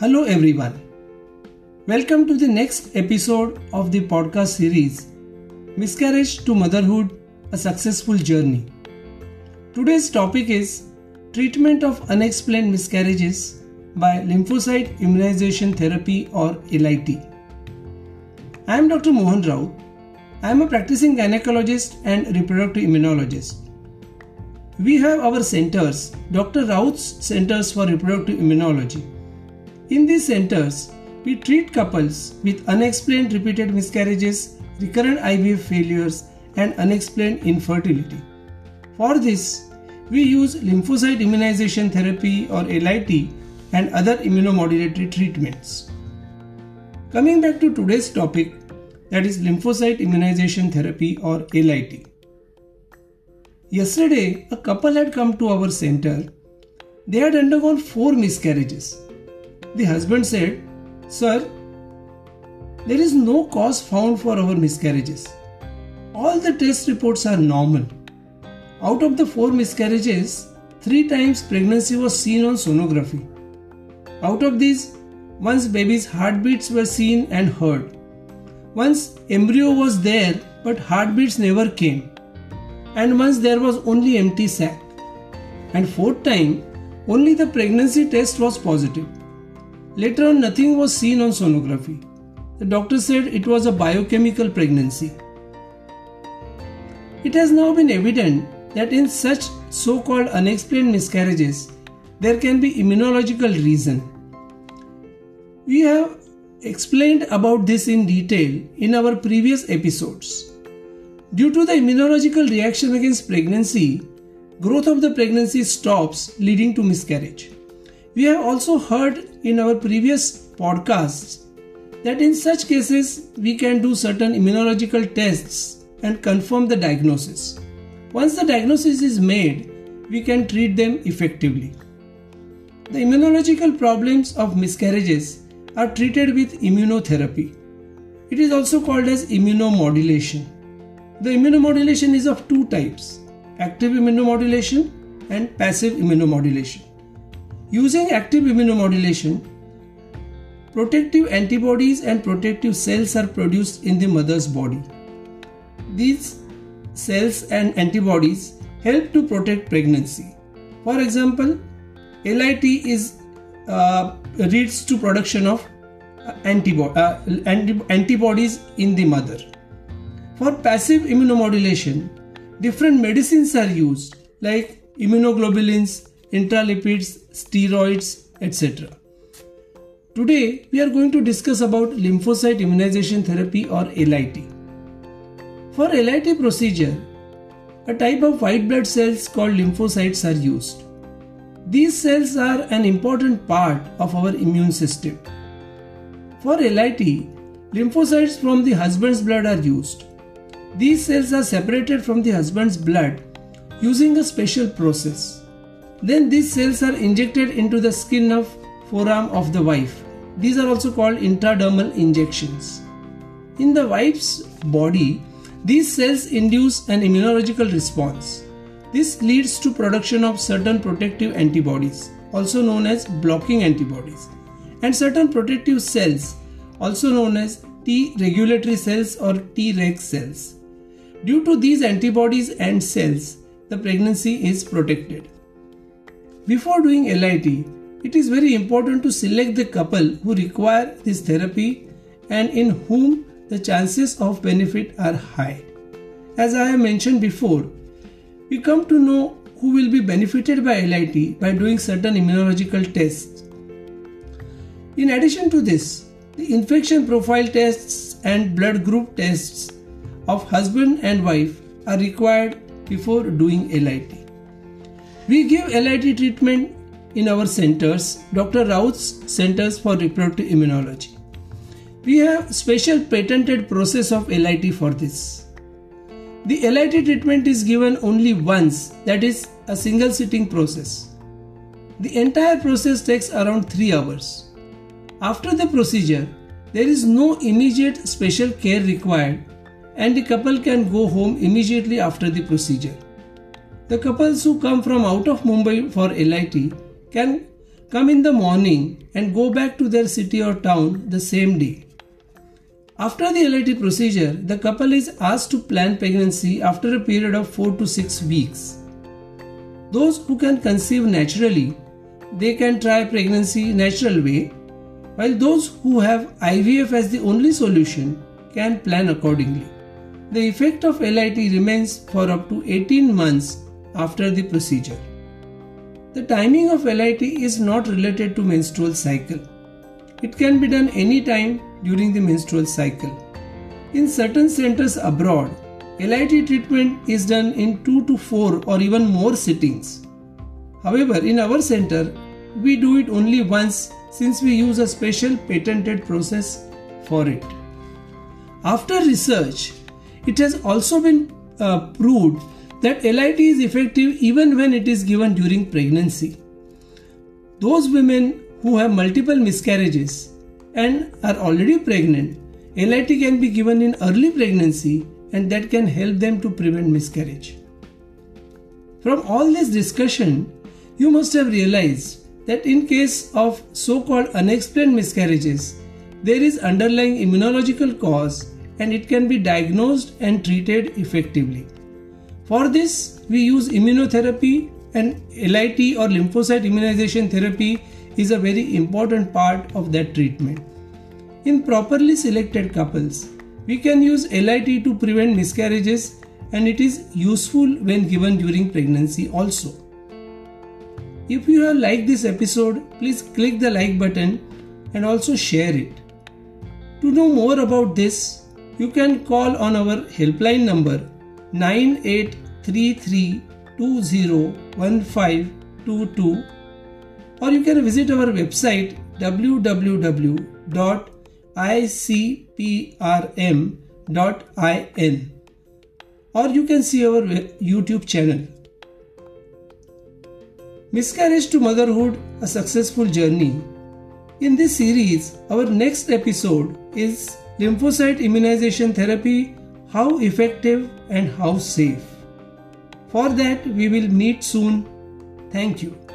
Hello, everyone. Welcome to the next episode of the podcast series Miscarriage to Motherhood A Successful Journey. Today's topic is Treatment of Unexplained Miscarriages by Lymphocyte Immunization Therapy or LIT. I am Dr. Mohan Raut. I am a practicing gynecologist and reproductive immunologist. We have our centers, Dr. Raut's Centers for Reproductive Immunology in these centers, we treat couples with unexplained repeated miscarriages, recurrent IVF failures, and unexplained infertility. For this, we use lymphocyte immunization therapy or LIT and other immunomodulatory treatments. Coming back to today's topic, that is lymphocyte immunization therapy or LIT. Yesterday, a couple had come to our center. They had undergone four miscarriages the husband said, Sir, there is no cause found for our miscarriages. All the test reports are normal. Out of the four miscarriages, three times pregnancy was seen on sonography. Out of these, once baby's heartbeats were seen and heard. Once embryo was there but heartbeats never came. And once there was only empty sac. And fourth time, only the pregnancy test was positive. Later on, nothing was seen on sonography. The doctor said it was a biochemical pregnancy. It has now been evident that in such so called unexplained miscarriages, there can be immunological reason. We have explained about this in detail in our previous episodes. Due to the immunological reaction against pregnancy, growth of the pregnancy stops leading to miscarriage. We have also heard in our previous podcasts that in such cases we can do certain immunological tests and confirm the diagnosis. Once the diagnosis is made, we can treat them effectively. The immunological problems of miscarriages are treated with immunotherapy. It is also called as immunomodulation. The immunomodulation is of two types active immunomodulation and passive immunomodulation. Using active immunomodulation, protective antibodies and protective cells are produced in the mother's body. These cells and antibodies help to protect pregnancy. For example, LIT is uh, leads to production of antibo- uh, antibodies in the mother. For passive immunomodulation, different medicines are used like immunoglobulins, intralipids, steroids, etc. Today we are going to discuss about lymphocyte immunization therapy or LIT. For LIT procedure, a type of white blood cells called lymphocytes are used. These cells are an important part of our immune system. For LIT, lymphocytes from the husband's blood are used. These cells are separated from the husband's blood using a special process. Then these cells are injected into the skin of forearm of the wife. These are also called intradermal injections. In the wife's body, these cells induce an immunological response. This leads to production of certain protective antibodies, also known as blocking antibodies, and certain protective cells, also known as T regulatory cells or Treg cells. Due to these antibodies and cells, the pregnancy is protected. Before doing LIT, it is very important to select the couple who require this therapy and in whom the chances of benefit are high. As I have mentioned before, we come to know who will be benefited by LIT by doing certain immunological tests. In addition to this, the infection profile tests and blood group tests of husband and wife are required before doing LIT. We give LIT treatment in our centers, Dr. Raut's Centers for Reproductive Immunology. We have special patented process of LIT for this. The LIT treatment is given only once, that is a single sitting process. The entire process takes around 3 hours. After the procedure, there is no immediate special care required and the couple can go home immediately after the procedure. The couples who come from out of Mumbai for LIT can come in the morning and go back to their city or town the same day. After the LIT procedure, the couple is asked to plan pregnancy after a period of 4 to 6 weeks. Those who can conceive naturally, they can try pregnancy natural way, while those who have IVF as the only solution can plan accordingly. The effect of LIT remains for up to 18 months after the procedure. The timing of LIT is not related to menstrual cycle. It can be done anytime during the menstrual cycle. In certain centers abroad, LIT treatment is done in 2 to 4 or even more sittings. However, in our center, we do it only once since we use a special patented process for it. After research, it has also been uh, proved that LIT is effective even when it is given during pregnancy. Those women who have multiple miscarriages and are already pregnant, LIT can be given in early pregnancy and that can help them to prevent miscarriage. From all this discussion, you must have realized that in case of so-called unexplained miscarriages, there is underlying immunological cause and it can be diagnosed and treated effectively. For this, we use immunotherapy and LIT or lymphocyte immunization therapy is a very important part of that treatment. In properly selected couples, we can use LIT to prevent miscarriages and it is useful when given during pregnancy also. If you have liked this episode, please click the like button and also share it. To know more about this, you can call on our helpline number 9833201522 or you can visit our website www.icprm.in or you can see our YouTube channel. Miscarriage to Motherhood A Successful Journey. In this series, our next episode is Lymphocyte Immunization Therapy How Effective and How Safe. For that, we will meet soon. Thank you.